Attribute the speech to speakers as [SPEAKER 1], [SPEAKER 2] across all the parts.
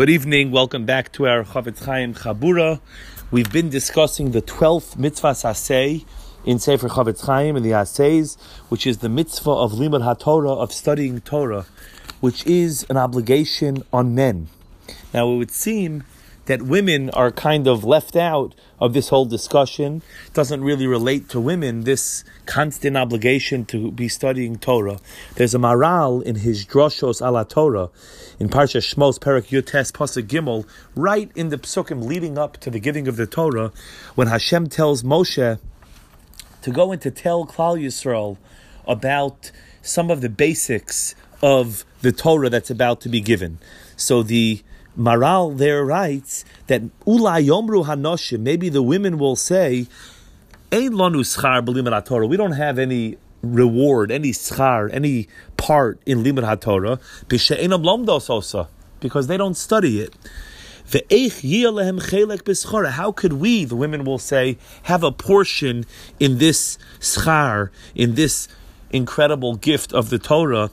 [SPEAKER 1] Good evening. Welcome back to our Chofetz Chaim Chabura. We've been discussing the 12th mitzvas aseh in Sefer Chofetz Chaim and the Asays, which is the mitzvah of Limud HaTorah, of studying Torah, which is an obligation on men. Now, it would seem that women are kind of left out of this whole discussion. It doesn't really relate to women, this constant obligation to be studying Torah. There's a Maharal in his Droshos ala Torah, in Parsha Shmos, Perak Yutes, Pasuk Gimel, right in the psukim leading up to the giving of the Torah, when Hashem tells Moshe to go and to tell Klal Yisrael about some of the basics of the Torah that's about to be given. So the Maharal there writes that Ula Yomru Hanoshim, maybe the women will say, Ein lanu schar Torah. We don't have any reward, any schar, any part in limud haTorah, b'she'enam osa, because they don't study it. How could we, the women will say, have a portion in this schar, in this incredible gift of the Torah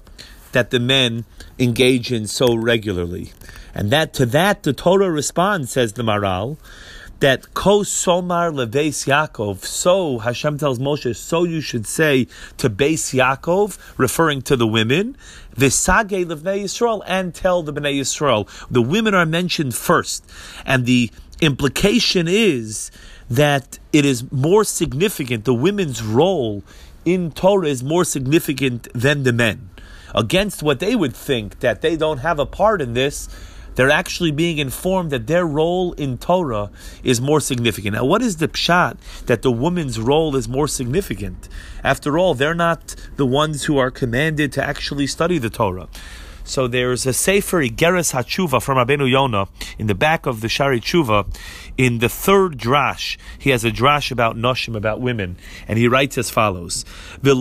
[SPEAKER 1] that the men engage in so regularly? And that to that the Torah responds, says the Maharal, that ko somar lebeis Yaakov. So Hashem tells Moshe, so you should say to Beis Yaakov, referring to the women, v'sage levnei Yisrael, and tell the Bnei Yisrael. The women are mentioned first, and the implication is that it is more significant. The women's role in Torah is more significant than the men. Against what they would think that they don't have a part in this, they're actually being informed that their role in Torah is more significant. Now, what is the pshat that the woman's role is more significant? After all, they're not the ones who are commanded to actually study the Torah. So there's a Sefer Igeres HaTshuva from Rabbeinu Yonah in the back of the Shaarei Teshuva. In the third drash, he has a drash about noshim, about women, and he writes as follows: Why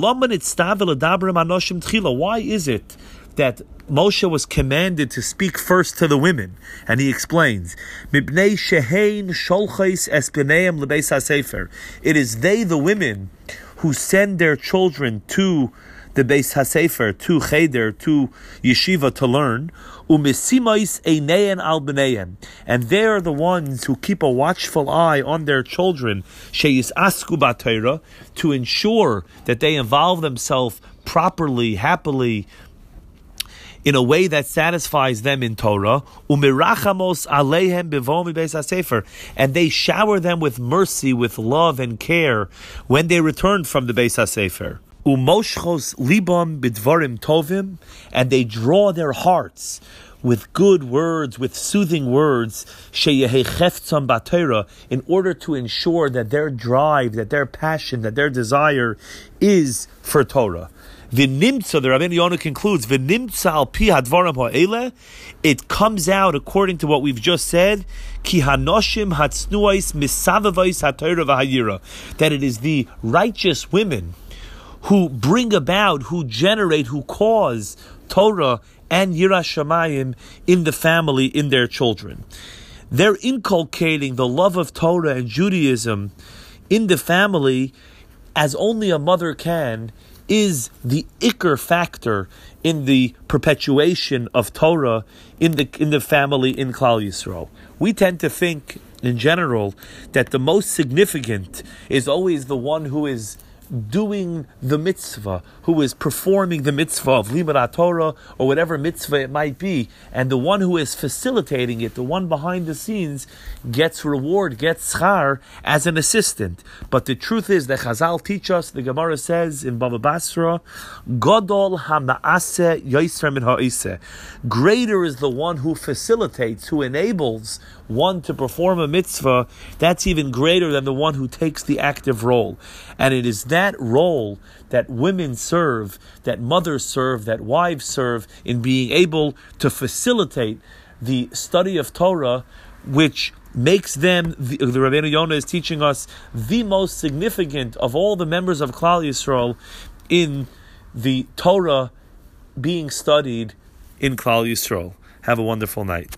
[SPEAKER 1] is it that Moshe was commanded to speak first to the women, and he explains, It is they, the women, who send their children to the Beis HaSefer, to Cheder, to Yeshiva to learn, and they are the ones who keep a watchful eye on their children, to ensure that they involve themselves properly, happily, in a way that satisfies them in Torah, and they shower them with mercy, with love and care when they return from the Beis HaSefer. Umoshchos libam bidvarim tovim, and they draw their hearts with good words, with soothing words, in order to ensure that their drive, that their passion, that their desire is for Torah. V'nimtza, the Rabbi Yonah concludes, v'nimtza al pi hadvaram ha'ele, it comes out according to what we've just said, ki hanoshim hatznuais misavavais ha'torah v'hayira, that it is the righteous women who bring about, who generate, who cause Torah and Yirah Shamayim in the family, in their children. They're inculcating the love of Torah and Judaism in the family as only a mother can is the ikr factor in the perpetuation of Torah in the in the family in Klal Yisrael. We tend to think in general that the most significant is always the one who is doing the mitzvah, who is performing the mitzvah of Limud Torah or whatever mitzvah it might be, and the one who is facilitating it, the one behind the scenes, gets reward, gets schar as an assistant. But the truth is that Chazal teach us, the Gemara says in Baba Basra, Godol ha'ma'aseh yoisra min ha'iseh. Greater is the one who facilitates, who enables one to perform a mitzvah, that's even greater than the one who takes the active role. And it is that role that women serve, that mothers serve, that wives serve in being able to facilitate the study of Torah, which makes them, the, the Rabbeinu Yonah is teaching us, the most significant of all the members of Klal Yisrael in the Torah being studied in Klal Yisrael. Have a wonderful night.